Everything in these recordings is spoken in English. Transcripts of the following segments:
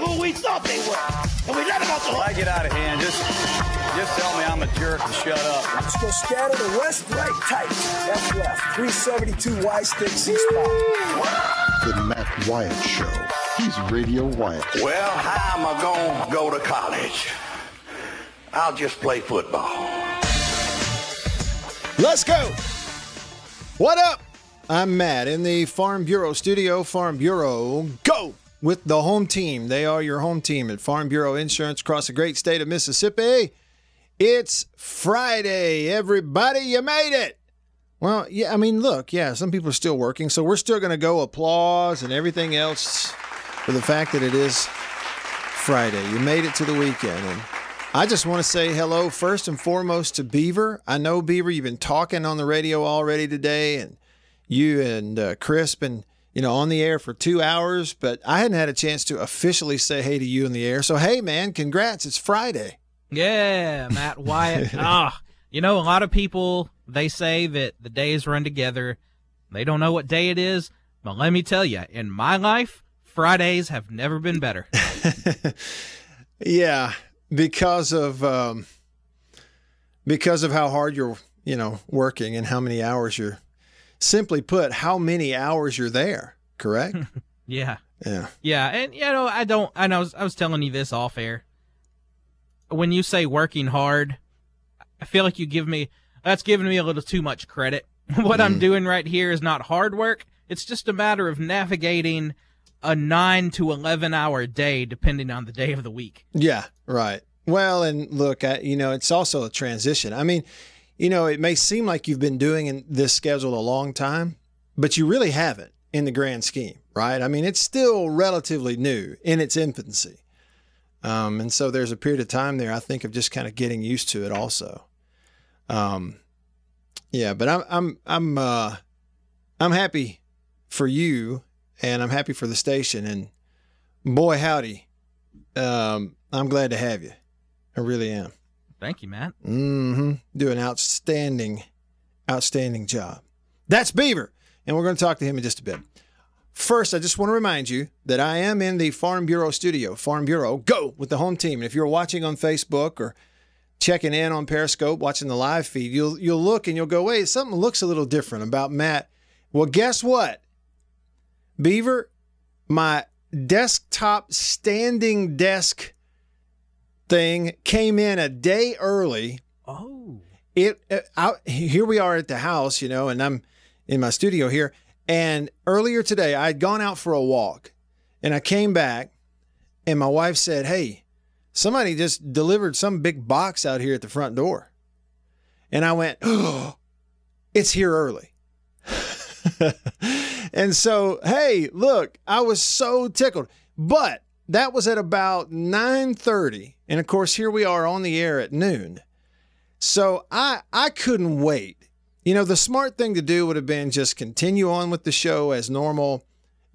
him. They who we thought they were. And we let them out the If I get out of hand, just just tell me I'm a jerk and shut up. Let's go scatter the west, right, tight. That's left. 372 Y stick, C spot. The Matt Wyatt Show. He's Radio Wyatt. Well, how am I going to go to college? I'll just play football. Let's go. What up? I'm Matt in the Farm Bureau studio. Farm Bureau, go with the home team. They are your home team at Farm Bureau Insurance across the great state of Mississippi. It's Friday, everybody. You made it. Well, yeah, I mean, look, yeah, some people are still working, so we're still going to go applause and everything else for the fact that it is Friday. You made it to the weekend. And I just want to say hello first and foremost to Beaver. I know, Beaver, you've been talking on the radio already today, and you and uh, been, you know, on the air for two hours, but I hadn't had a chance to officially say hey to you in the air. So, hey, man, congrats. It's Friday. Yeah, Matt Wyatt. Ah, you know, a lot of people they say that the days run together. They don't know what day it is, but let me tell you, in my life, Fridays have never been better. Yeah, because of um, because of how hard you're, you know, working and how many hours you're. Simply put, how many hours you're there. Correct. yeah, yeah. yeah, and you know, I don't. I know. I was, I was telling you this off air. When you say working hard, I feel like you give me that's giving me a little too much credit. what I'm mm. doing right here is not hard work. It's just a matter of navigating a nine to eleven hour day, depending on the day of the week. Yeah, right. Well, and look, I, you know, it's also a transition. I mean, you know, it may seem like you've been doing in this schedule a long time, but you really haven't in the grand scheme, right? I mean, it's still relatively new in its infancy. Um, and so there's a period of time there, I think, of just kind of getting used to it also. Um, yeah, but I'm, I'm, I'm, uh, I'm happy for you and I'm happy for the station. And boy, howdy, um, I'm glad to have you. I really am. Thank you, Matt. Mm-hmm. Do an outstanding, outstanding job. That's Beaver, and we're going to talk to him in just a bit. First, I just want to remind you that I am in the Farm Bureau studio. Farm Bureau, go with the home team. And if you're watching on Facebook or checking in on Periscope, watching the live feed, you'll you'll look and you'll go, wait, something looks a little different about Matt. Well, guess what? Beaver, my desktop standing desk thing came in a day early. Oh, It uh, out here we are at the house, you know, and I'm in my studio here. And earlier today, I'd gone out for a walk, and I came back, and my wife said, "Hey, somebody just delivered some big box out here at the front door," and I went, "Oh, it's here early." and so, hey, look, I was so tickled. But that was at about 9:30, and of course, here we are on the air at noon. So I I couldn't wait. You know, the smart thing to do would have been just continue on with the show as normal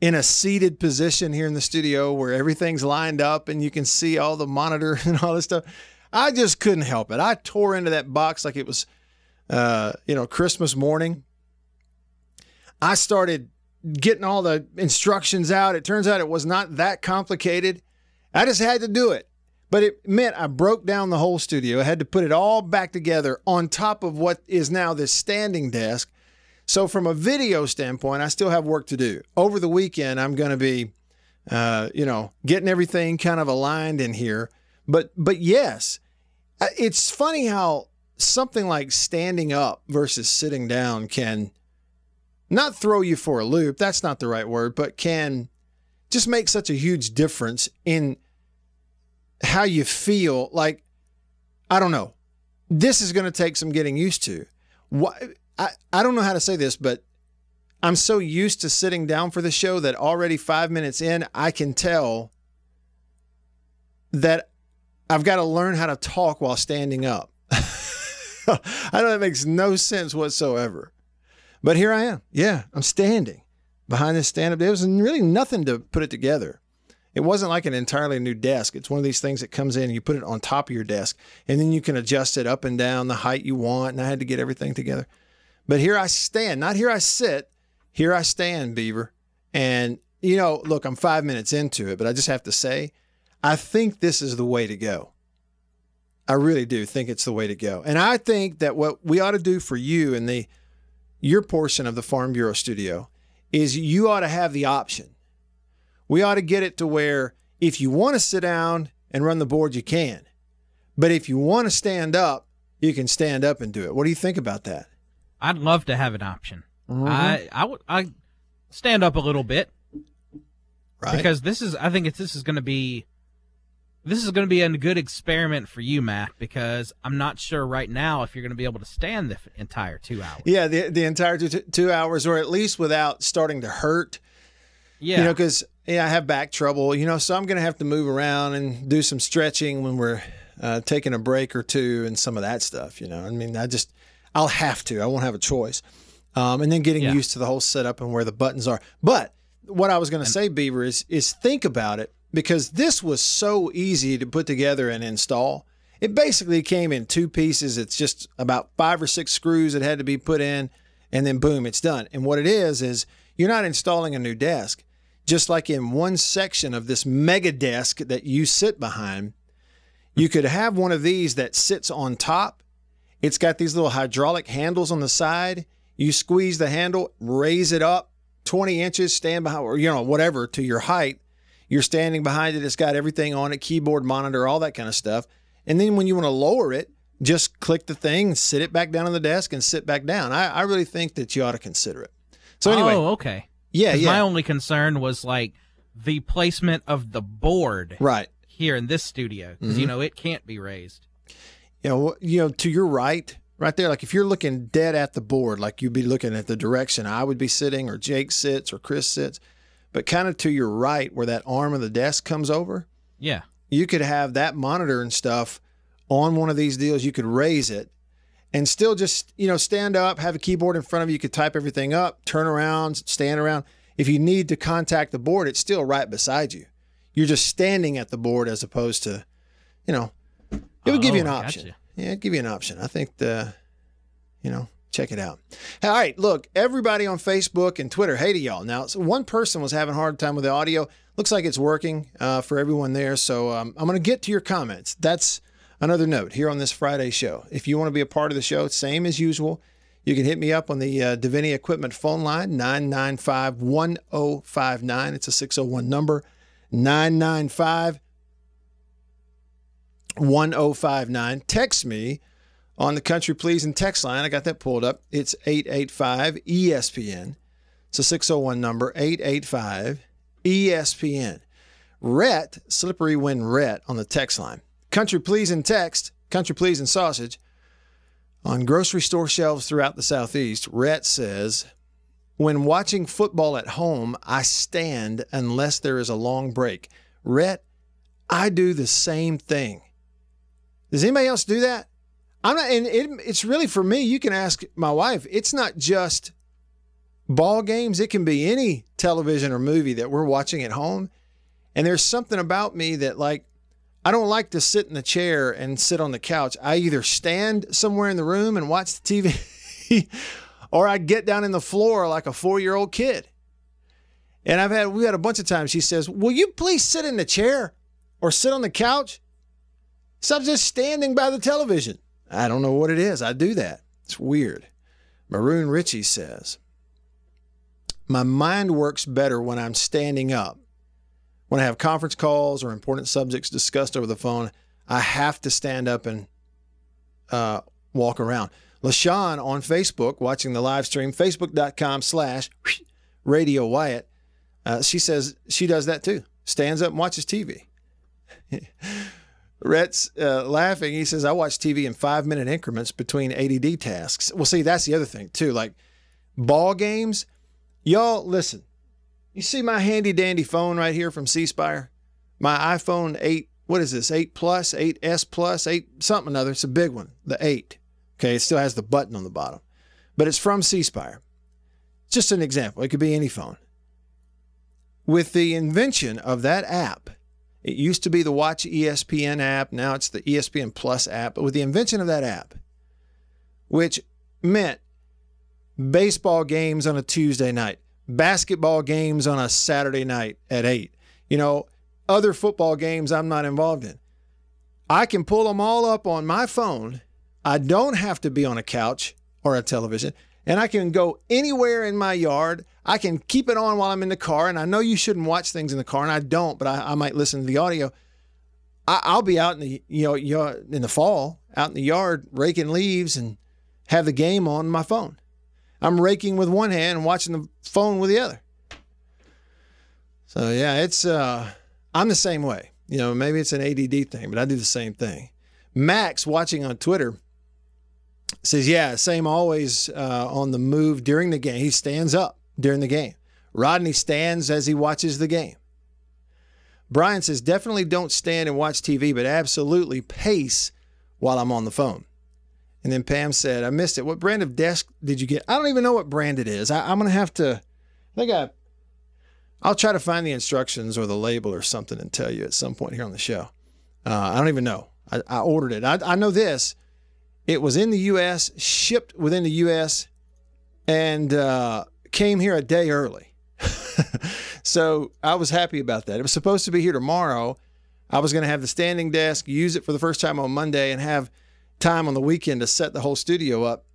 in a seated position here in the studio where everything's lined up and you can see all the monitor and all this stuff. I just couldn't help it. I tore into that box like it was uh, you know, Christmas morning. I started getting all the instructions out. It turns out it was not that complicated. I just had to do it. But it meant I broke down the whole studio. I had to put it all back together on top of what is now this standing desk. So, from a video standpoint, I still have work to do. Over the weekend, I'm going to be, uh, you know, getting everything kind of aligned in here. But, but yes, uh, it's funny how something like standing up versus sitting down can not throw you for a loop. That's not the right word, but can just make such a huge difference in how you feel. Like, I don't know. This is going to take some getting used to. Why, I, I don't know how to say this, but I'm so used to sitting down for the show that already five minutes in, I can tell that I've got to learn how to talk while standing up. I know that makes no sense whatsoever. But here I am. Yeah, I'm standing behind this stand up. There was really nothing to put it together. It wasn't like an entirely new desk. It's one of these things that comes in and you put it on top of your desk and then you can adjust it up and down the height you want. And I had to get everything together. But here I stand, not here I sit. Here I stand, Beaver. And, you know, look, I'm five minutes into it, but I just have to say, I think this is the way to go. I really do think it's the way to go. And I think that what we ought to do for you and the your portion of the Farm Bureau studio is you ought to have the option. We ought to get it to where if you want to sit down and run the board, you can. But if you want to stand up, you can stand up and do it. What do you think about that? I'd love to have an option. Mm-hmm. I I would I stand up a little bit Right? because this is I think it's this is going to be this is going to be a good experiment for you, Matt. Because I'm not sure right now if you're going to be able to stand the f- entire two hours. yeah, the the entire two, two hours, or at least without starting to hurt. Yeah, You know, because yeah, I have back trouble. You know, so I'm going to have to move around and do some stretching when we're uh, taking a break or two and some of that stuff. You know, I mean, I just I'll have to. I won't have a choice. Um, and then getting Yeah. used to the whole setup and where the buttons are. But what I was going to say, Beaver, is is think about it because this was so easy to put together and install. It basically came in two pieces. It's just about five or six screws that had to be put in, and then boom, it's done. And what it is is you're not installing a new desk. Just like in one section of this mega desk that you sit behind, you could have one of these that sits on top. It's got these little hydraulic handles on the side. You squeeze the handle, raise it up 20 inches, stand behind, or you know, whatever to your height. You're standing behind it. It's got everything on it keyboard, monitor, all that kind of stuff. And then when you want to lower it, just click the thing, sit it back down on the desk, and sit back down. I, I really think that you ought to consider it. So, anyway, oh, okay. yeah, yeah. My only concern was like the placement of the board right. here in this studio because Mm-hmm. you know it can't be raised. you know, you know, to your right, right there, like if you're looking dead at the board, like you'd be looking at the direction I would be sitting, or Jake sits, or Chris sits, but kind of to your right, where that arm of the desk comes over, Yeah. you could have that monitor and stuff on one of these deals. You could raise it and still just, you know, stand up, have a keyboard in front of you. You could type everything up, turn around, stand around. If you need to contact the board, it's still right beside you. You're just standing at the board as opposed to, you know, it would give oh, you an Oh, option. gotcha. Yeah, it'd give you an option. I think the, you know, check it out. All right, look, everybody on Facebook and Twitter, hey to y'all. Now, one person was having a hard time with the audio. Looks like it's working uh, for everyone there. So um, I'm going to get to your comments. That's another note here on this Friday show. If you want to be a part of the show, same as usual. You can hit me up on the uh, Divinity Equipment phone line, 995 1059. It's a 601 number, 995 1059. Text me on the Country Pleasing text line. I got that pulled up. It's 885 ESPN. It's a 601 number, 885 ESPN. Rhett, Slippery When Rhett on the text line. Country Pleasing text, Country Pleasing sausage. On grocery store shelves throughout the Southeast, Rhett says, When watching football at home, I stand unless there is a long break. Rhett, I do the same thing. Does anybody else do that? I'm not, and it, it's really for me. You can ask my wife. It's not just ball games. It can be any television or movie that we're watching at home. And there's something about me that, like, I don't like to sit in the chair and sit on the couch. I either stand somewhere in the room and watch the TV, or I get down in the floor like a four year old kid. And I've had, we had a bunch of times she says, Will you please sit in the chair or sit on the couch? Stop just standing by the television. I don't know what it is. I do that. It's weird. Maroon Ritchie says, My mind works better when I'm standing up. When I have conference calls or important subjects discussed over the phone, I have to stand up and uh, walk around. LaShawn on Facebook, watching the live stream, facebook.com slash Radio Wyatt, uh, she says she does that too. Stands up and watches TV. Rhett's uh, laughing. He says, I watch TV in five minute increments between ADD tasks. Well, see, that's the other thing too. Like ball games, y'all listen. You see my handy dandy phone right here from C Spire? My iPhone 8, what is this? 8 plus, 8S plus, 8 something another. It's a big one, the 8. Okay, it still has the button on the bottom. But it's from C Spire. Just an example. It could be any phone. With the invention of that app, it used to be the Watch ESPN app, now it's the ESPN Plus app, but with the invention of that app, which meant baseball games on a Tuesday night, basketball games on a Saturday night at 8. You know, other football games I'm not involved in. I can pull them all up on my phone. I don't have to be on a couch or a television, and I can go anywhere in my yard. I can keep it on while I'm in the car, and I know you shouldn't watch things in the car, and I don't, but I, I might listen to the audio. I, I'll be out in the you know in the fall, out in the yard raking leaves, and have the game on my phone. I'm raking with one hand and watching the phone with the other. So yeah, it's uh I'm the same way. You know, maybe it's an ADD thing, but I do the same thing. Max watching on Twitter says, "Yeah, same always uh, on the move during the game. He stands up during the game. Rodney stands as he watches the game." Brian says, "Definitely don't stand and watch TV, but absolutely pace while I'm on the phone." And then Pam said, I missed it. What brand of desk did you get? I don't even know what brand it is. I, am going to have to, I think I, I'll try to find the instructions or the label or something and tell you at some point here on the show. Uh, I don't even know. I, I ordered it. I, I know this. It was in the U.S., shipped within the U.S., and uh, came here a day early. so I was happy about that. It was supposed to be here tomorrow. I was going to have the standing desk, use it for the first time on Monday, and have time on the weekend to set the whole studio up.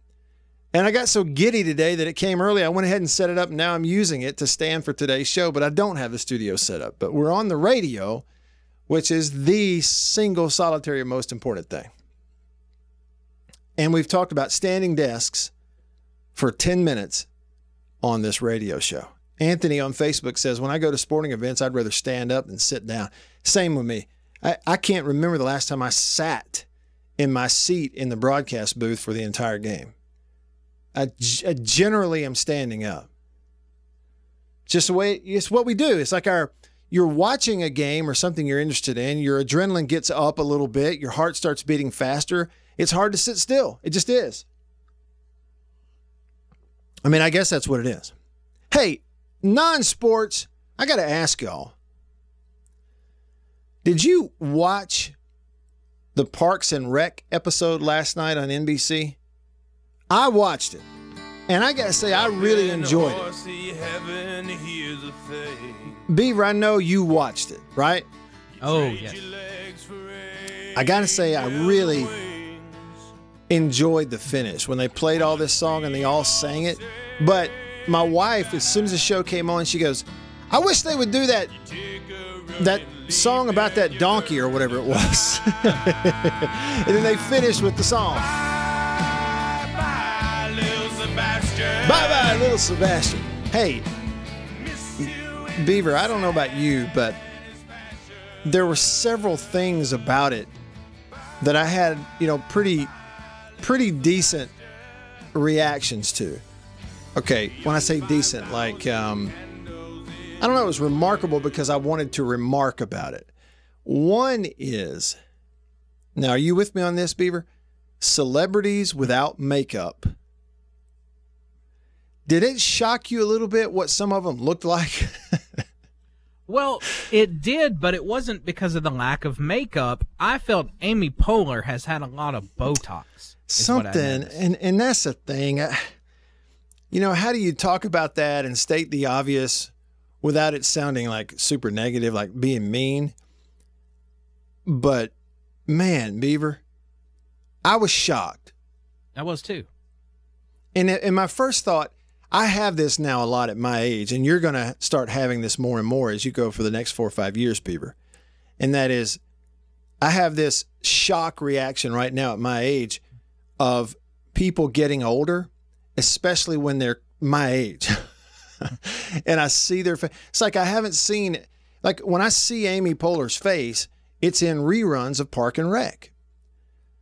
And I got so giddy today that it came early. I went ahead and set it up. Now I'm using it to stand for today's show, but I don't have the studio set up. But we're on the radio, which is the single solitary most important thing. And we've talked about standing desks for 10 minutes on this radio show. Anthony on Facebook says, When I go to sporting events, I'd rather stand up than sit down. Same with me. I, I can't remember the last time I sat in my seat in the broadcast booth for the entire game. I generally am standing up. Just the way it's what we do. It's like our you're watching a game or something you're interested in, your adrenaline gets up a little bit, your heart starts beating faster. It's hard to sit still. It just is. I mean, I guess that's what it is. Hey, non-sports, I got to ask y'all. Did you watch the Parks and Rec episode last night on NBC? I watched it. And I got to say, I really enjoyed it. Beaver, I know you watched it, right? Oh, yes. I got to say, I really enjoyed the finish when they played all this song and they all sang it. But my wife, as soon as the show came on, she goes, I wish they would do that that song about that donkey or whatever it was. and then they finished with the song. Bye bye, little Sebastian. Hey, Beaver, I don't know about you, but there were several things about it that I had, you know, pretty pretty decent reactions to. Okay, when I say decent, like um I don't know, it was remarkable because I wanted to remark about it. One is now, are you with me on this, Beaver? Celebrities without makeup. Did it shock you a little bit what some of them looked like? Well, it did, but it wasn't because of the lack of makeup. I felt Amy Poehler has had a lot of Botox. Is what I Something, and and that's the thing. I- You know, how do you talk about that and state the obvious without it sounding like super negative, like being mean? But man, Beaver, I was shocked. I was too. And, and my first thought, I have this now a lot at my age, and you're going to start having this more and more as you go for the next four or five years, Beaver. And that is, I have this shock reaction right now at my age of people getting older, especially when they're my age. and I see their face. It's like I haven't seen, like when I see Amy Poehler's face, it's in reruns of Park and Rec.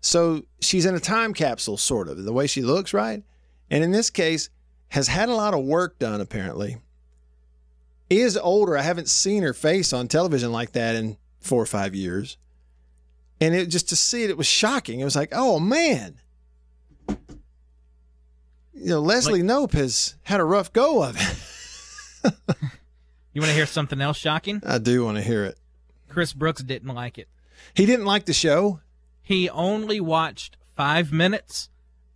So she's in a time capsule, sort of, the way she looks, right? And in this case, has had a lot of work done, apparently. Is older. I haven't seen her face on television like that in four or five years. and it just to see it, it was shocking. It was like, oh man, you know, Leslie Knope has had a rough go of it. You want to hear something else shocking? I do want to hear it. Chris Brooks didn't like it. He didn't like the show. He only watched five minutes,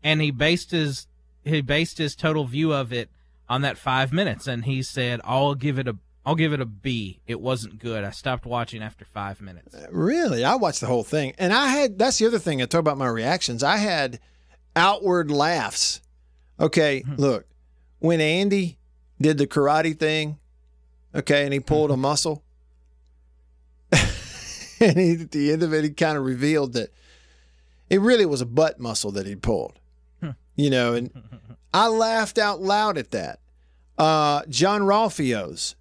and he based his he based his total view of it on that five minutes. And he said, "I'll give it a I'll give it a B. It wasn't good. I stopped watching after five minutes." Uh, really, I watched the whole thing, and I had. That's the other thing I talk about my reactions. I had outward laughs. Okay, hmm. look, when Andy did the karate thing, okay, and he pulled a mm-hmm. muscle, and he, at the end of it, he kind of revealed that it really was a butt muscle that he pulled. Hmm. You know, and I laughed out loud at that. Uh, Jean-Ralphio's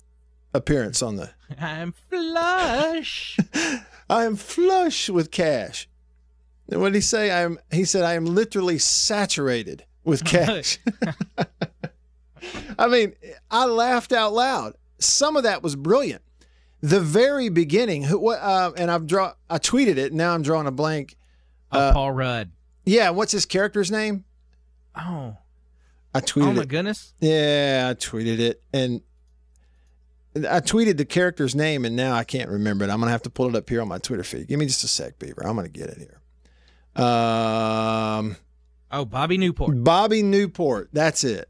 appearance on the I'm flush. I am flush with cash. And what did he say? I am he said I am literally saturated with cash. I mean, I laughed out loud. Some of that was brilliant. The very beginning, who what uh, and I've draw I tweeted it, now I'm drawing a blank. Uh, Paul Rudd. Yeah, what's his character's name? Oh, I tweeted oh my it. goodness. Yeah, I tweeted it and I tweeted the character's name and now I can't remember it. I'm gonna have to pull it up here on my Twitter feed. Give me just a sec, Beaver. I'm gonna get it here. Um, Oh, Bobby Newport. Bobby Newport. That's it.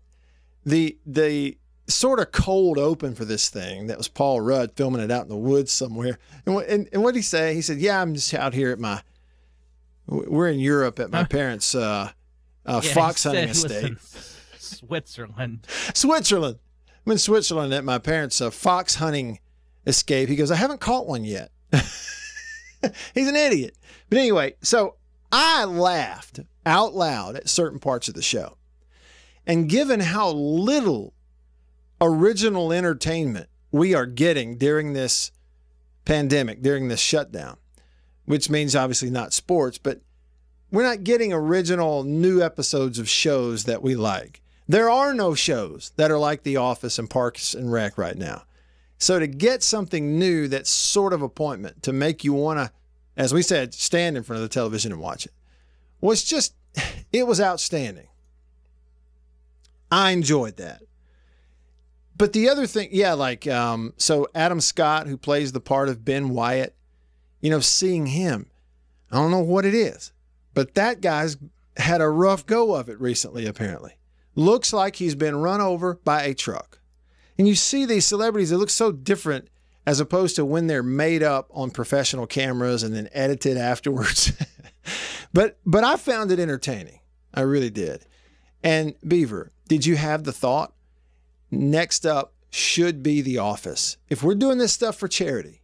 The the sort of cold open for this thing that was Paul Rudd filming it out in the woods somewhere. And what and, and what did he say? He said, "Yeah, I'm just out here at my. We're in Europe at my parents' uh, uh, Yeah, fox hunting said, estate." Switzerland. Switzerland. I'm in Switzerland at my parents' uh, fox hunting escape. He goes, I haven't caught one yet. He's an idiot. But anyway, so I laughed out loud at certain parts of the show. And given how little original entertainment we are getting during this pandemic, during this shutdown, which means obviously not sports, but we're not getting original new episodes of shows that we like. There are no shows that are like The Office and Parks and Rec right now. So to get something new that's sort of appointment to make you want to, as we said, stand in front of the television and watch it was just, it was outstanding. I enjoyed that. But the other thing, yeah, like, um, so Adam Scott, who plays the part of Ben Wyatt, you know, seeing him, I don't know what it is, but that guy's had a rough go of it recently, apparently. Looks like he's been run over by a truck. And you see these celebrities that look so different as opposed to when they're made up on professional cameras and then edited afterwards. but but I found it entertaining. I really did. And Beaver, did you have the thought? Next up should be The Office. If we're doing this stuff for charity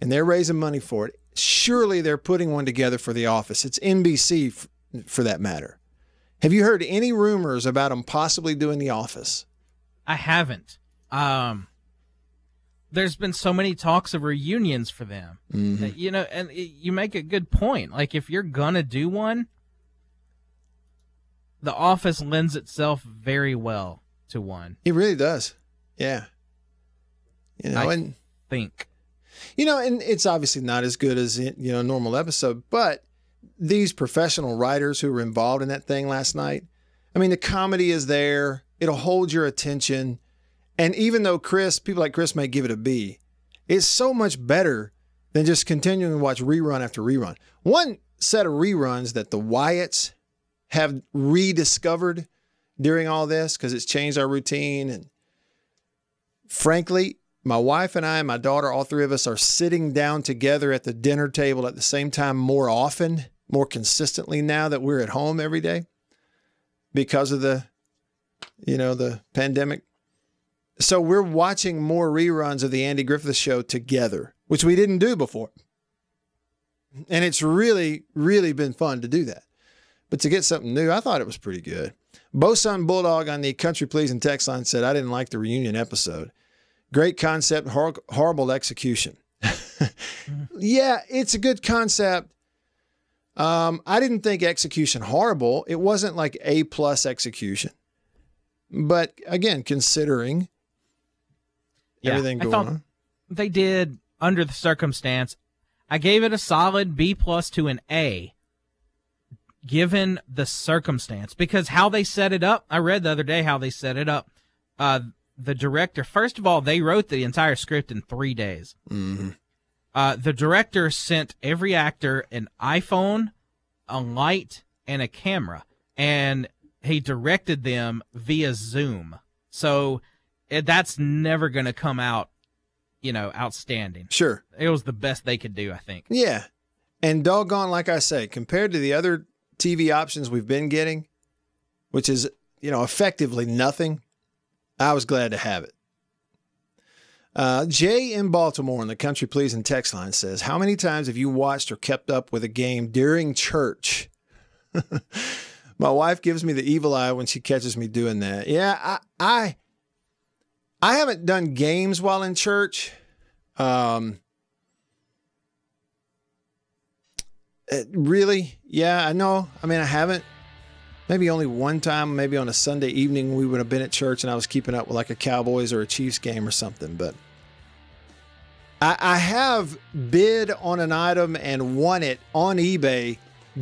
and they're raising money for it, surely they're putting one together for The Office. It's NBC f- for that matter. Have you heard any rumors about them possibly doing The Office? I haven't. Um, there's been so many talks of reunions for them. Mm-hmm. that, you know, and it, you make a good point. Like if you're gonna do one, The Office lends itself very well to one. It really does. Yeah. You know, I and think. you know, and it's obviously not as good as you know a normal episode, but these professional writers who were involved in that thing last night, I mean, the comedy is there. It'll hold your attention. And even though Chris, people like Chris may give it a B, it's so much better than just continuing to watch rerun after rerun. One set of reruns that the Wyatts have rediscovered during all this because it's changed our routine. And frankly, my wife and I and my daughter, all three of us, are sitting down together at the dinner table at the same time more often, more consistently now that we're at home every day because of the, you know, the pandemic. So we're watching more reruns of the Andy Griffith show together, which we didn't do before. And it's really, really been fun to do that. But to get something new, I thought it was pretty good. Bosun Bulldog on the Country Pleasing text line said, I didn't like the reunion episode. Great concept, hor- horrible execution. yeah, it's a good concept. Um, I didn't think execution horrible. It wasn't like A plus execution. But again, considering Yeah, everything I going thought on. They did under the circumstance. I gave it a solid B plus to an A, given the circumstance. Because how they set it up, I read the other day how they set it up. Uh, the director, first of all, they wrote the entire script in three days. Mm-hmm. Uh, the director sent every actor an iPhone, a light, and a camera, and he directed them via Zoom. So it, that's never going to come out, you know, outstanding. Sure. It was the best they could do, I think. Yeah. And doggone, like I say, compared to the other TV options we've been getting, which is, you know, effectively nothing, I was glad to have it. Uh, Jay in Baltimore in the Country Pleasing text line says, How many times have you watched or kept up with a game during church? My wife gives me the evil eye when she catches me doing that. Yeah, I I, I haven't done games while in church. Um, really? Yeah, I know. I mean, I haven't. Maybe only one time, maybe on a Sunday evening, we would have been at church and I was keeping up with like a Cowboys or a Chiefs game or something. But I, I have bid on an item and won it on eBay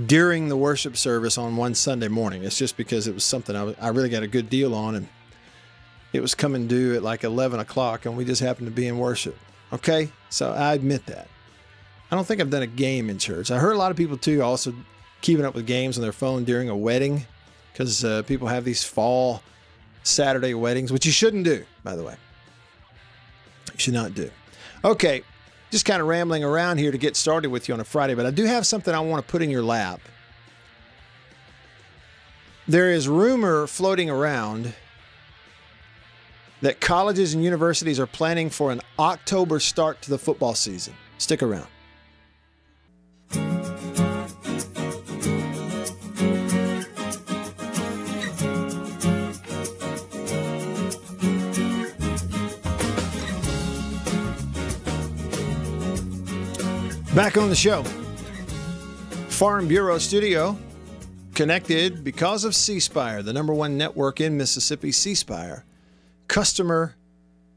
during the worship service on one Sunday morning. It's just because it was something I, I really got a good deal on and it was coming due at like 11 o'clock and we just happened to be in worship. Okay. So I admit that. I don't think I've done a game in church. I heard a lot of people too also keeping up with games on their phone during a wedding because uh, people have these fall Saturday weddings, which you shouldn't do, by the way. You should not do. Okay, just kind of rambling around here to get started with you on a Friday, but I do have something I want to put in your lap. There is rumor floating around that colleges and universities are planning for an October start to the football season. Stick around. Back on the show. Farm Bureau Studio connected because of C Spire, the number one network in Mississippi, C Spire. Customer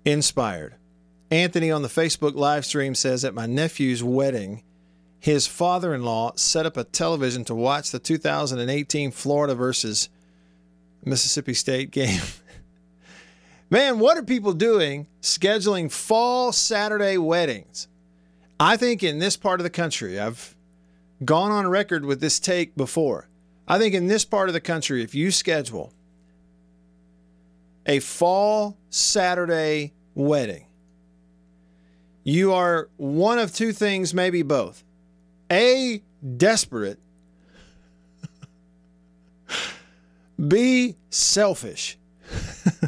inspired. Anthony on the Facebook live stream says at my nephew's wedding, his father in law set up a television to watch the 2018 Florida versus Mississippi State game. Man, what are people doing scheduling fall Saturday weddings? I think in this part of the country, I've gone on record with this take before. I think in this part of the country, if you schedule a fall Saturday wedding, you are one of two things, maybe both. A, desperate. B, selfish.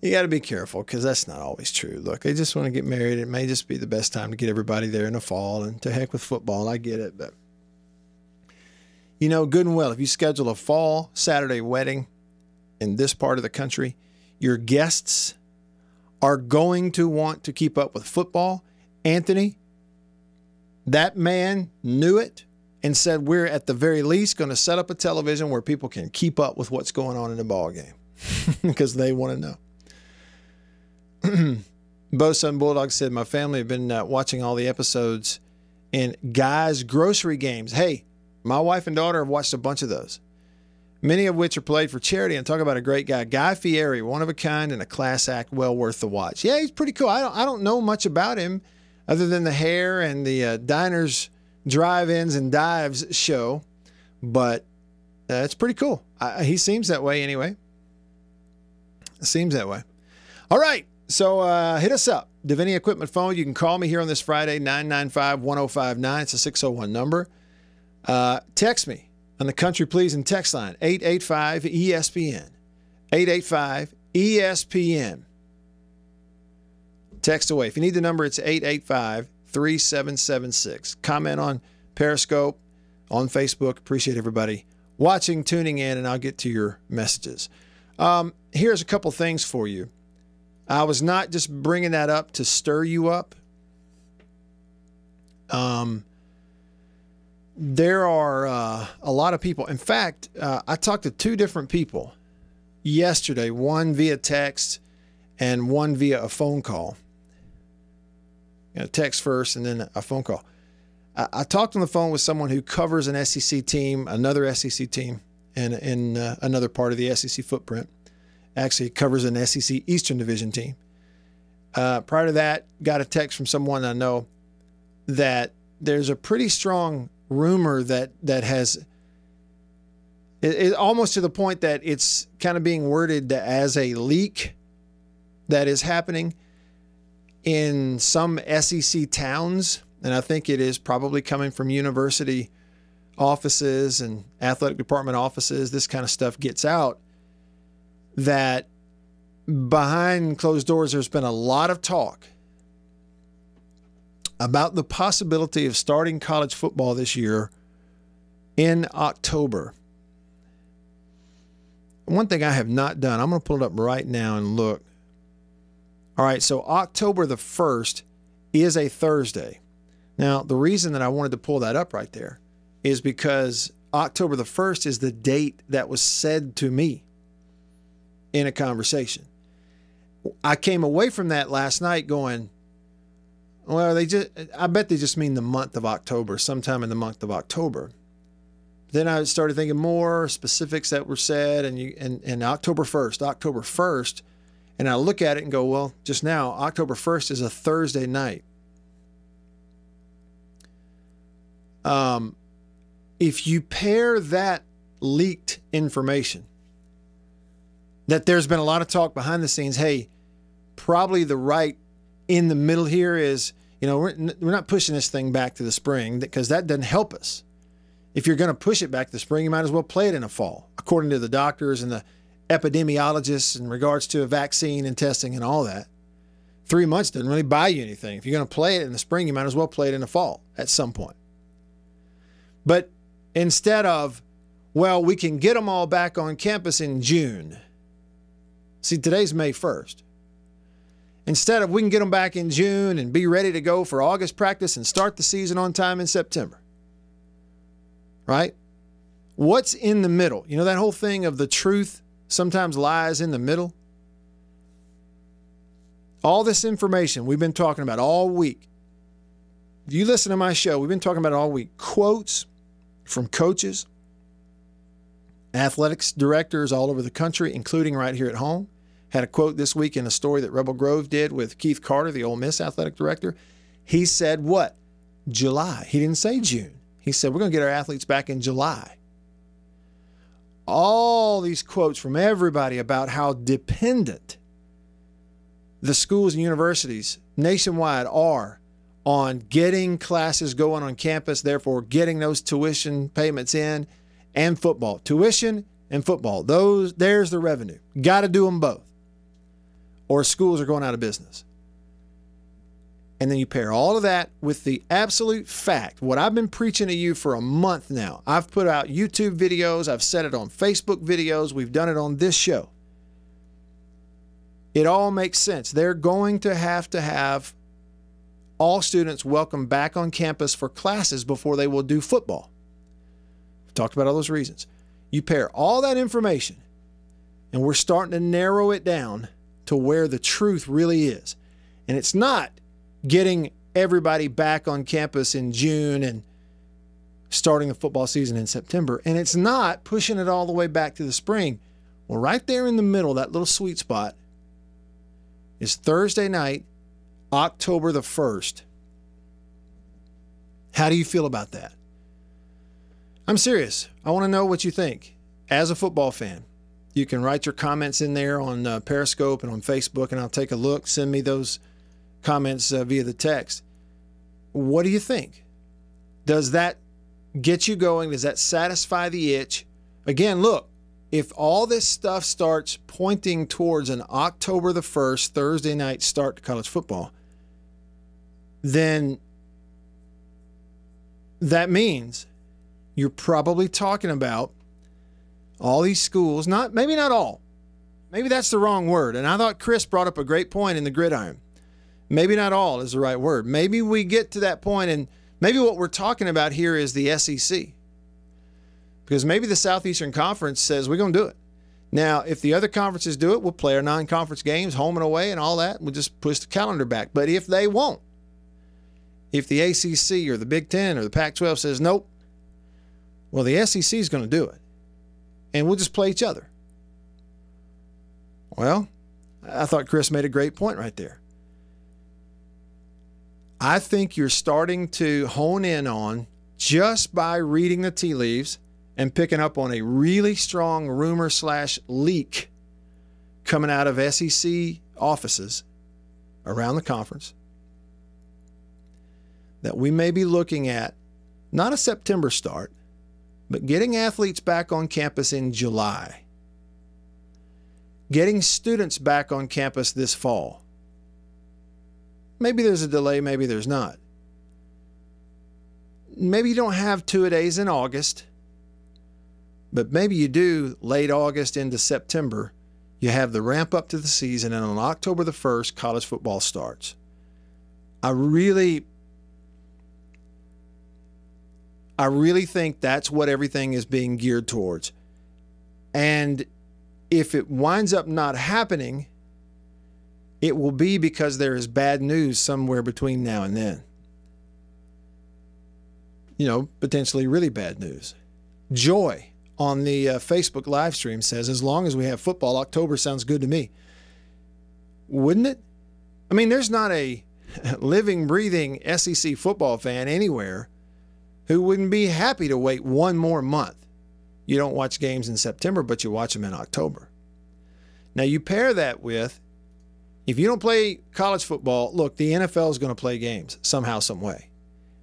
you got to be careful because that's not always true. Look, they just want to get married. It may just be the best time to get everybody there in the fall and to heck with football. I get it. But, you know, good and well, if you schedule a fall Saturday wedding in this part of the country, your guests are going to want to keep up with football. Anthony, that man knew it and said, We're at the very least going to set up a television where people can keep up with what's going on in the ball game because they want to know. Bo Sun Bulldog said, My family have been uh, watching all the episodes in Guy's Grocery Games. Hey, my wife and daughter have watched a bunch of those, many of which are played for charity. And talk about a great guy, Guy Fieri, one of a kind and a class act, well worth the watch. Yeah, he's pretty cool. I don't, I don't know much about him other than the hair and the uh, diners, drive-ins, and dives show, but uh, it's pretty cool. I, he seems that way anyway. Seems that way. All right. So uh, hit us up. Davini Equipment Phone. You can call me here on this Friday, 995 1059. It's a 601 number. Uh, text me on the Country Pleasing text line, 885 ESPN. 885 ESPN. Text away. If you need the number, it's 885 3776. Comment on Periscope, on Facebook. Appreciate everybody watching, tuning in, and I'll get to your messages. Um, here's a couple things for you. I was not just bringing that up to stir you up. Um, there are uh, a lot of people. In fact, uh, I talked to two different people yesterday, one via text and one via a phone call. Got a text first and then a phone call. I, I talked on the phone with someone who covers an SEC team, another SEC team, and in uh, another part of the SEC footprint. Actually, covers an SEC Eastern Division team. Uh, prior to that, got a text from someone I know that there's a pretty strong rumor that that has it, it, almost to the point that it's kind of being worded as a leak that is happening in some SEC towns, and I think it is probably coming from university offices and athletic department offices. This kind of stuff gets out that behind closed doors, there's been a lot of talk about the possibility of starting college football this year in October. One thing I have not done, I'm going to pull it up right now and look. All right, so October the 1st is a Thursday. Now, the reason that I wanted to pull that up right there is because October the 1st is the date that was said to me in a conversation. I came away from that last night going, well, they just I bet they just mean the month of October, sometime in the month of October. Then I started thinking more specifics that were said and you and, and October 1st, October 1st, and I look at it and go, well, just now, October 1st is a Thursday night. Um, if you pair that leaked information, that there's been a lot of talk behind the scenes, hey, probably the right in the middle here is, you know, we're, we're not pushing this thing back to the spring because that doesn't help us. If you're going to push it back to the spring, you might as well play it in the fall, according to the doctors and the epidemiologists in regards to a vaccine and testing and all that. Three months doesn't really buy you anything. If you're going to play it in the spring, you might as well play it in the fall at some point. But instead of, well, we can get them all back on campus in June. See, today's May 1st. Instead of we can get them back in June and be ready to go for August practice and start the season on time in September. Right? What's in the middle? You know that whole thing of the truth sometimes lies in the middle? All this information we've been talking about all week. If you listen to my show, we've been talking about it all week. Quotes from coaches, athletics directors all over the country, including right here at home. Had a quote this week in a story that Rebel Grove did with Keith Carter, the Ole Miss athletic director. He said, What? July. He didn't say June. He said, We're going to get our athletes back in July. All these quotes from everybody about how dependent the schools and universities nationwide are on getting classes going on campus, therefore getting those tuition payments in and football. Tuition and football. Those there's the revenue. Got to do them both. Or schools are going out of business. And then you pair all of that with the absolute fact, what I've been preaching to you for a month now. I've put out YouTube videos, I've said it on Facebook videos, we've done it on this show. It all makes sense. They're going to have to have all students welcome back on campus for classes before they will do football. We've talked about all those reasons. You pair all that information, and we're starting to narrow it down to where the truth really is. And it's not getting everybody back on campus in June and starting the football season in September. And it's not pushing it all the way back to the spring. Well, right there in the middle, that little sweet spot, is Thursday night, October the 1st. How do you feel about that? I'm serious. I want to know what you think as a football fan. You can write your comments in there on uh, Periscope and on Facebook, and I'll take a look. Send me those comments uh, via the text. What do you think? Does that get you going? Does that satisfy the itch? Again, look, if all this stuff starts pointing towards an October the 1st, Thursday night start to college football, then that means you're probably talking about all these schools, not maybe not all. Maybe that's the wrong word. And I thought Chris brought up a great point in the gridiron. Maybe not all is the right word. Maybe we get to that point and maybe what we're talking about here is the SEC. Because maybe the Southeastern Conference says we're going to do it. Now, if the other conferences do it, we'll play our non conference games home and away and all that. We'll just push the calendar back. But if they won't, if the ACC or the Big Ten or the Pac 12 says nope, well, the SEC is going to do it. And we'll just play each other. Well, I thought Chris made a great point right there. I think you're starting to hone in on just by reading the tea leaves and picking up on a really strong rumor slash leak coming out of SEC offices around the conference that we may be looking at not a September start, but getting athletes back on campus in July, getting students back on campus this fall. Maybe there's a delay, maybe there's not. Maybe you don't have two a days in August, but maybe you do late August into September. You have the ramp up to the season, and on October the 1st, college football starts. I really I really think that's what everything is being geared towards. And if it winds up not happening, it will be because there is bad news somewhere between now and then. You know, potentially really bad news. Joy on the uh, Facebook live stream says, as long as we have football, October sounds good to me. Wouldn't it? I mean, there's not a living, breathing SEC football fan anywhere who wouldn't be happy to wait one more month. You don't watch games in September, but you watch them in October. Now, you pair that with if you don't play college football, look, the NFL is going to play games somehow, some way.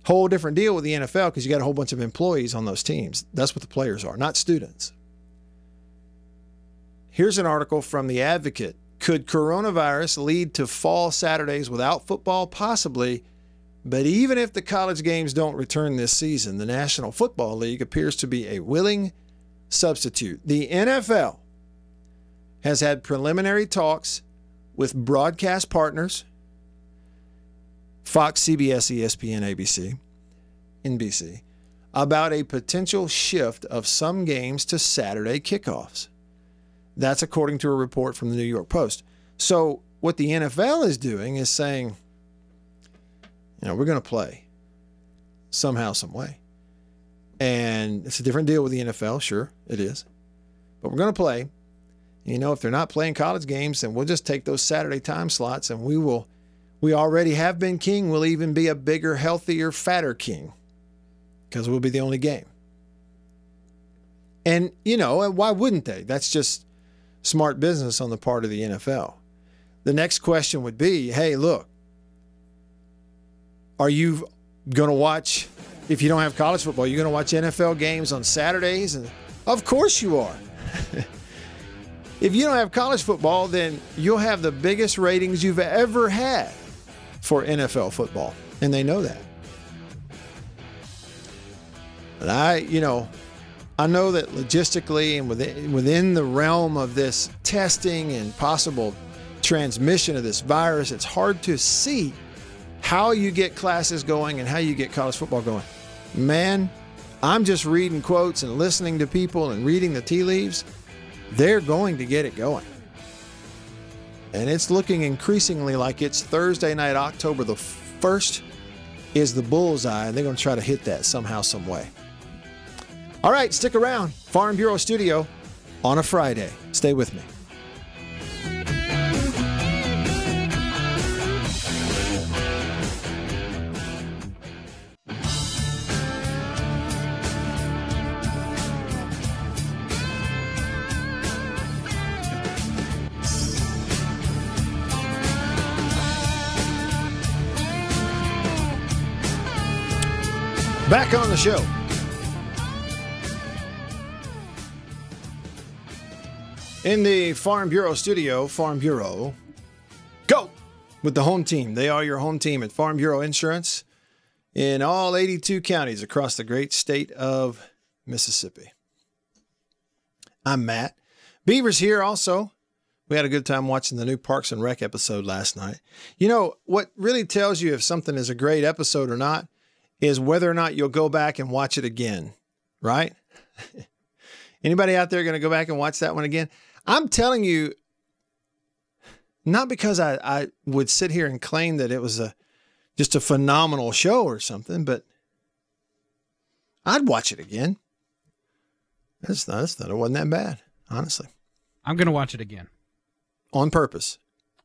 Whole different deal with the NFL because you got a whole bunch of employees on those teams. That's what the players are, not students. Here's an article from The Advocate. Could coronavirus lead to fall Saturdays without football? Possibly. But even if the college games don't return this season, the National Football League appears to be a willing substitute. The NFL has had preliminary talks with broadcast partners Fox, CBS, ESPN, ABC, NBC about a potential shift of some games to Saturday kickoffs. That's according to a report from the New York Post. So, what the NFL is doing is saying, you know, we're going to play somehow, some way. And it's a different deal with the NFL, sure, it is. But we're going to play. You know, if they're not playing college games, then we'll just take those Saturday time slots and we will, we already have been king. We'll even be a bigger, healthier, fatter king because we'll be the only game. And, you know, why wouldn't they? That's just smart business on the part of the NFL. The next question would be hey, look, are you going to watch, if you don't have college football, you're going to watch NFL games on Saturdays? And of course you are. if you don't have college football, then you'll have the biggest ratings you've ever had for NFL football. And they know that. But I, you know, I know that logistically and within, within the realm of this testing and possible transmission of this virus, it's hard to see how you get classes going and how you get college football going. Man, I'm just reading quotes and listening to people and reading the tea leaves. They're going to get it going. And it's looking increasingly like it's Thursday night, October the 1st, is the bullseye, and they're going to try to hit that somehow, some way. All right, stick around. Farm Bureau Studio on a Friday. Stay with me. Back on the show. In the Farm Bureau studio, Farm Bureau, go with the home team. They are your home team at Farm Bureau Insurance in all 82 counties across the great state of Mississippi. I'm Matt. Beaver's here also. We had a good time watching the new Parks and Rec episode last night. You know, what really tells you if something is a great episode or not is whether or not you'll go back and watch it again, right? Anybody out there going to go back and watch that one again? I'm telling you, not because I, I would sit here and claim that it was a just a phenomenal show or something, but I'd watch it again. That's not, that's not, it wasn't that bad, honestly. I'm gonna watch it again On purpose.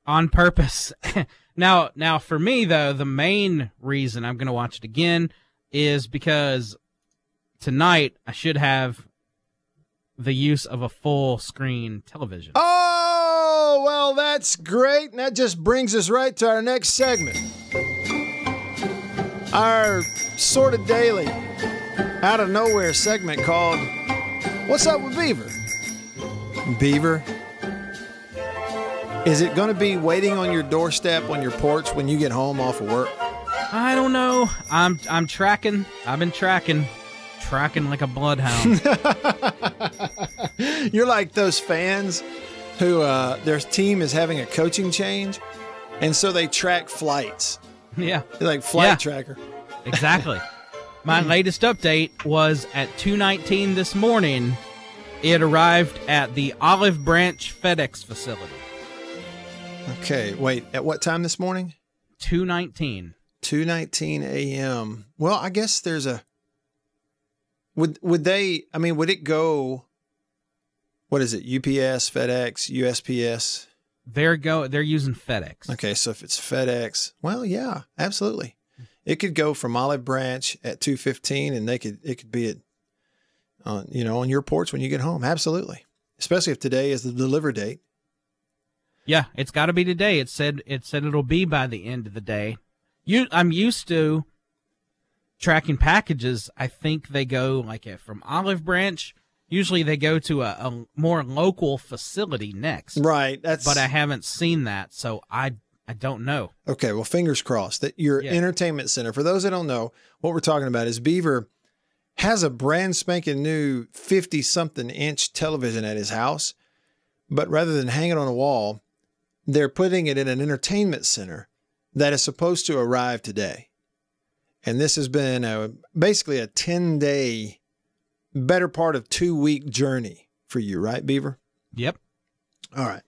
on purpose. now, now for me though, the main reason I'm gonna watch it again is because tonight I should have the use of a full screen television. Oh, well, that's great. And that just brings us right to our next segment. Our sort of daily, out of nowhere segment called What's Up with Beaver? Beaver, is it going to be waiting on your doorstep on your porch when you get home off of work? I don't know. I'm I'm tracking. I've been tracking, tracking like a bloodhound. You're like those fans who uh, their team is having a coaching change, and so they track flights. yeah, They're like flight Yeah. tracker. exactly. My latest update was at 2:19 this morning. It arrived at the Olive Branch FedEx facility. Okay, wait. At what time this morning? 2:19. 2:19 a.m. Well, I guess there's a would would they I mean, would it go what is it? UPS, FedEx, USPS? They're go. They're using FedEx. Okay, so if it's FedEx, well, yeah, absolutely. It could go from Olive Branch at 2:15 and they could it could be at on you know, on your porch when you get home. Absolutely. Especially if today is the deliver date. Yeah, it's got to be today. It said it said it'll be by the end of the day. You, I'm used to tracking packages. I think they go like uh, from Olive Branch. Usually they go to a, a more local facility next. Right. That's But I haven't seen that, so I I don't know. Okay, well, fingers crossed that your Yeah. entertainment center, for those that don't know, what we're talking about is Beaver has a brand spanking new 50 something inch television at his house. But rather than hang it on a wall, they're putting it in an entertainment center that is supposed to arrive today. And this has been a, basically a 10 day, better part of two week journey for you, right, Beaver? Yep. All right.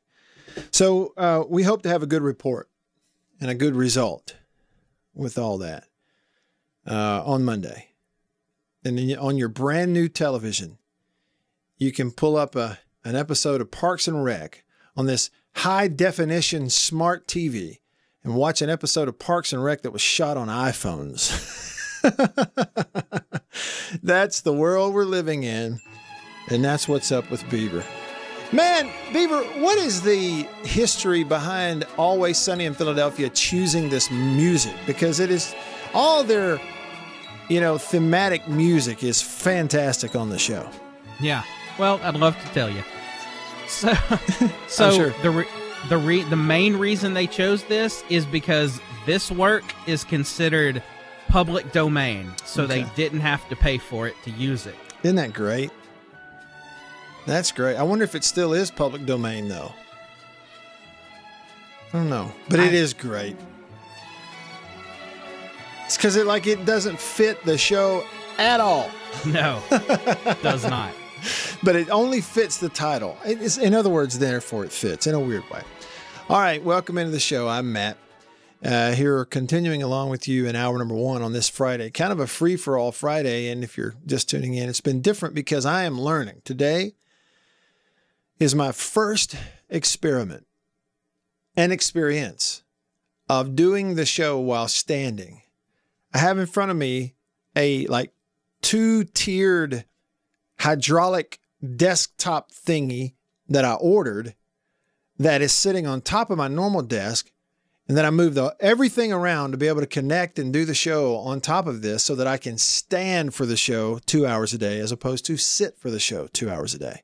So uh, we hope to have a good report and a good result with all that uh, on Monday. And then on your brand new television, you can pull up a, an episode of Parks and Rec on this high definition smart TV and watch an episode of Parks and Rec that was shot on iPhones. that's the world we're living in. And that's what's up with Beaver. Man, Beaver, what is the history behind Always Sunny in Philadelphia choosing this music? Because it is all their, you know, thematic music is fantastic on the show. Yeah. Well, I'd love to tell you. So, so sure. the re- the re- the main reason they chose this is because this work is considered public domain, so they didn't have to pay for it to use it. Isn't that great? That's great. I wonder if it still is public domain though. I don't know, but it I- is great. It's because it like it doesn't fit the show at all. No, does not. but it only fits the title. It is, in other words, therefore it fits in a weird way. All right, welcome into the show. I'm Matt. Uh, here, continuing along with you in hour number one on this Friday, kind of a free for all Friday. And if you're just tuning in, it's been different because I am learning. Today is my first experiment and experience of doing the show while standing. I have in front of me a like two tiered hydraulic desktop thingy that I ordered that is sitting on top of my normal desk. And then I moved the, everything around to be able to connect and do the show on top of this so that I can stand for the show two hours a day as opposed to sit for the show two hours a day.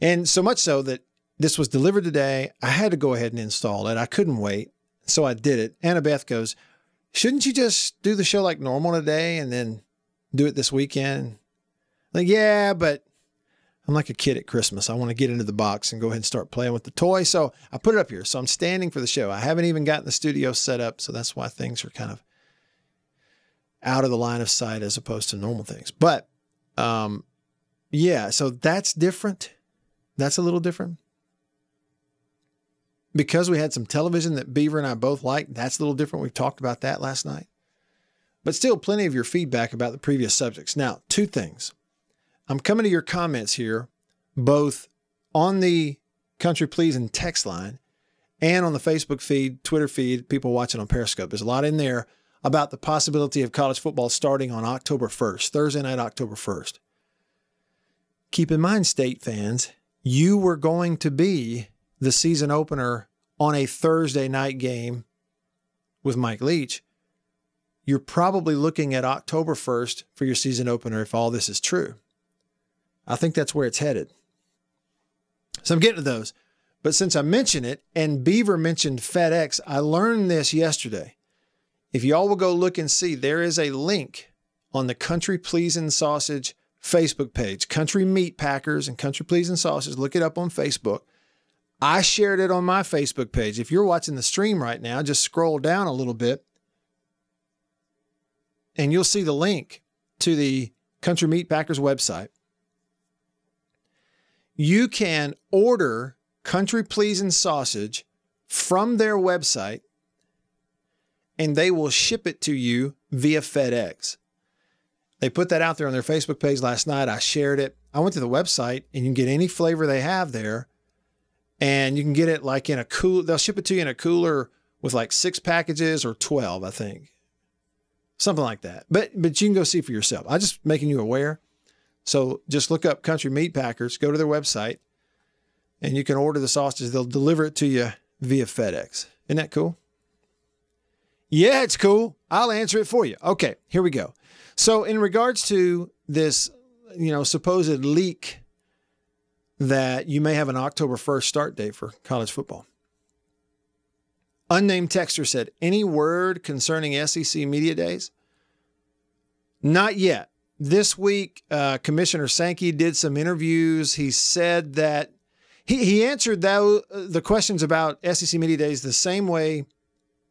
And so much so that this was delivered today. I had to go ahead and install it. I couldn't wait. So I did it. Annabeth goes, Shouldn't you just do the show like normal today and then do it this weekend? Like, yeah, but I'm like a kid at Christmas. I want to get into the box and go ahead and start playing with the toy. So I put it up here. So I'm standing for the show. I haven't even gotten the studio set up. So that's why things are kind of out of the line of sight as opposed to normal things. But um, yeah, so that's different. That's a little different. because we had some television that Beaver and I both liked, that's a little different. We've talked about that last night. But still, plenty of your feedback about the previous subjects. Now, two things. I'm coming to your comments here, both on the Country Pleasing text line and on the Facebook feed, Twitter feed, people watching on Periscope. There's a lot in there about the possibility of college football starting on October 1st, Thursday night, October 1st. Keep in mind, state fans, you were going to be the season opener on a Thursday night game with Mike Leach. You're probably looking at October 1st for your season opener if all this is true. I think that's where it's headed. So I'm getting to those. But since I mentioned it and Beaver mentioned FedEx, I learned this yesterday. If y'all will go look and see, there is a link on the Country Pleasing Sausage Facebook page, Country Meat Packers and Country Pleasing Sausage. Look it up on Facebook. I shared it on my Facebook page. If you're watching the stream right now, just scroll down a little bit and you'll see the link to the Country Meat Packers website. You can order Country Pleasing Sausage from their website and they will ship it to you via FedEx. They put that out there on their Facebook page last night. I shared it. I went to the website and you can get any flavor they have there. And you can get it like in a cool, they'll ship it to you in a cooler with like six packages or 12, I think. Something like that. But but you can go see for yourself. I'm just making you aware. So just look up Country Meat Packers, go to their website, and you can order the sausages. They'll deliver it to you via FedEx. Isn't that cool? Yeah, it's cool. I'll answer it for you. Okay, here we go. So, in regards to this, you know, supposed leak that you may have an October 1st start date for college football. Unnamed texter said, Any word concerning SEC media days? Not yet. This week, uh, Commissioner Sankey did some interviews. He said that he, he answered that, the questions about SEC media days the same way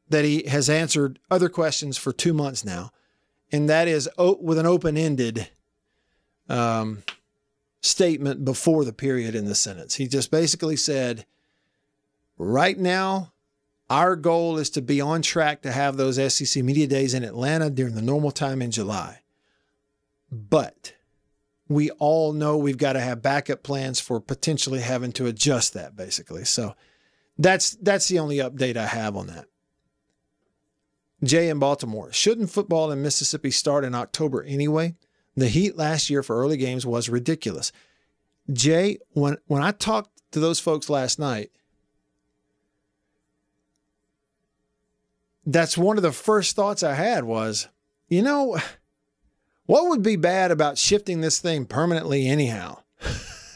that he has answered other questions for two months now and that is with an open ended um, statement before the period in the sentence. He just basically said, right now, our goal is to be on track to have those SEC media days in Atlanta during the normal time in July. But we all know we've got to have backup plans for potentially having to adjust that basically. So that's that's the only update I have on that. Jay in Baltimore. Shouldn't football in Mississippi start in October anyway? The heat last year for early games was ridiculous. Jay, when when I talked to those folks last night, that's one of the first thoughts I had was, you know, what would be bad about shifting this thing permanently anyhow?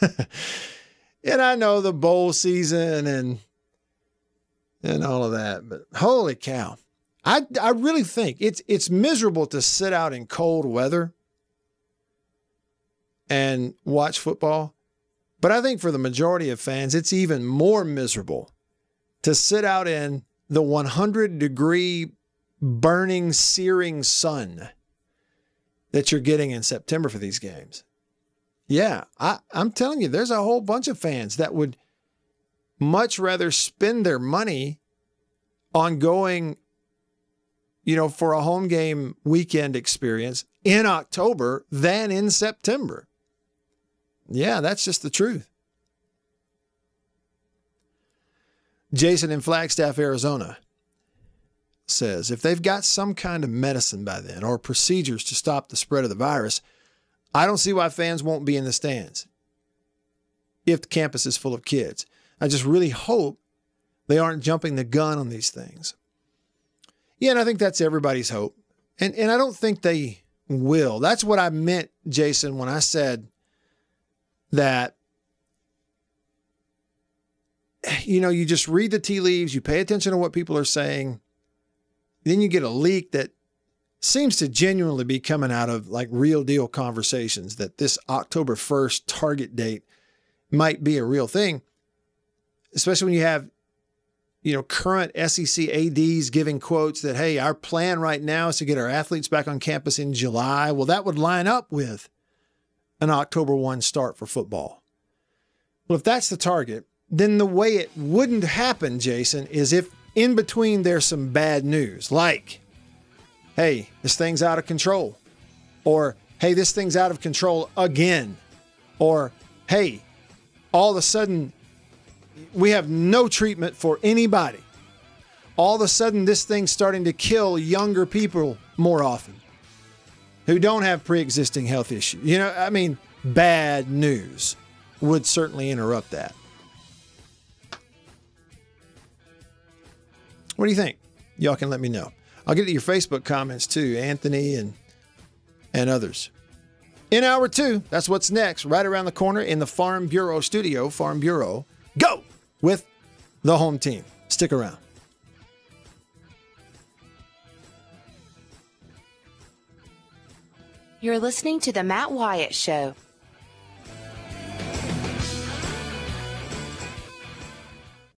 and I know the bowl season and and all of that, but holy cow. I, I really think it's it's miserable to sit out in cold weather and watch football. But I think for the majority of fans, it's even more miserable to sit out in the 100 degree burning, searing sun that you're getting in September for these games. Yeah, I, I'm telling you, there's a whole bunch of fans that would much rather spend their money on going you know, for a home game weekend experience in October than in September. Yeah, that's just the truth. Jason in Flagstaff, Arizona says if they've got some kind of medicine by then or procedures to stop the spread of the virus, I don't see why fans won't be in the stands if the campus is full of kids. I just really hope they aren't jumping the gun on these things. Yeah, and I think that's everybody's hope. And and I don't think they will. That's what I meant, Jason, when I said that you know, you just read the tea leaves, you pay attention to what people are saying, then you get a leak that seems to genuinely be coming out of like real deal conversations that this October 1st target date might be a real thing, especially when you have you know, current SEC ADs giving quotes that, hey, our plan right now is to get our athletes back on campus in July. Well, that would line up with an October 1 start for football. Well, if that's the target, then the way it wouldn't happen, Jason, is if in between there's some bad news, like, hey, this thing's out of control, or hey, this thing's out of control again, or hey, all of a sudden we have no treatment for anybody. All of a sudden, this thing's starting to kill younger people more often who don't have pre existing health issues. You know, I mean, bad news would certainly interrupt that. What do you think? Y'all can let me know. I'll get to your Facebook comments too, Anthony and and others. In hour two, that's what's next, right around the corner in the Farm Bureau studio. Farm Bureau, go with the home team. Stick around. You're listening to The Matt Wyatt Show.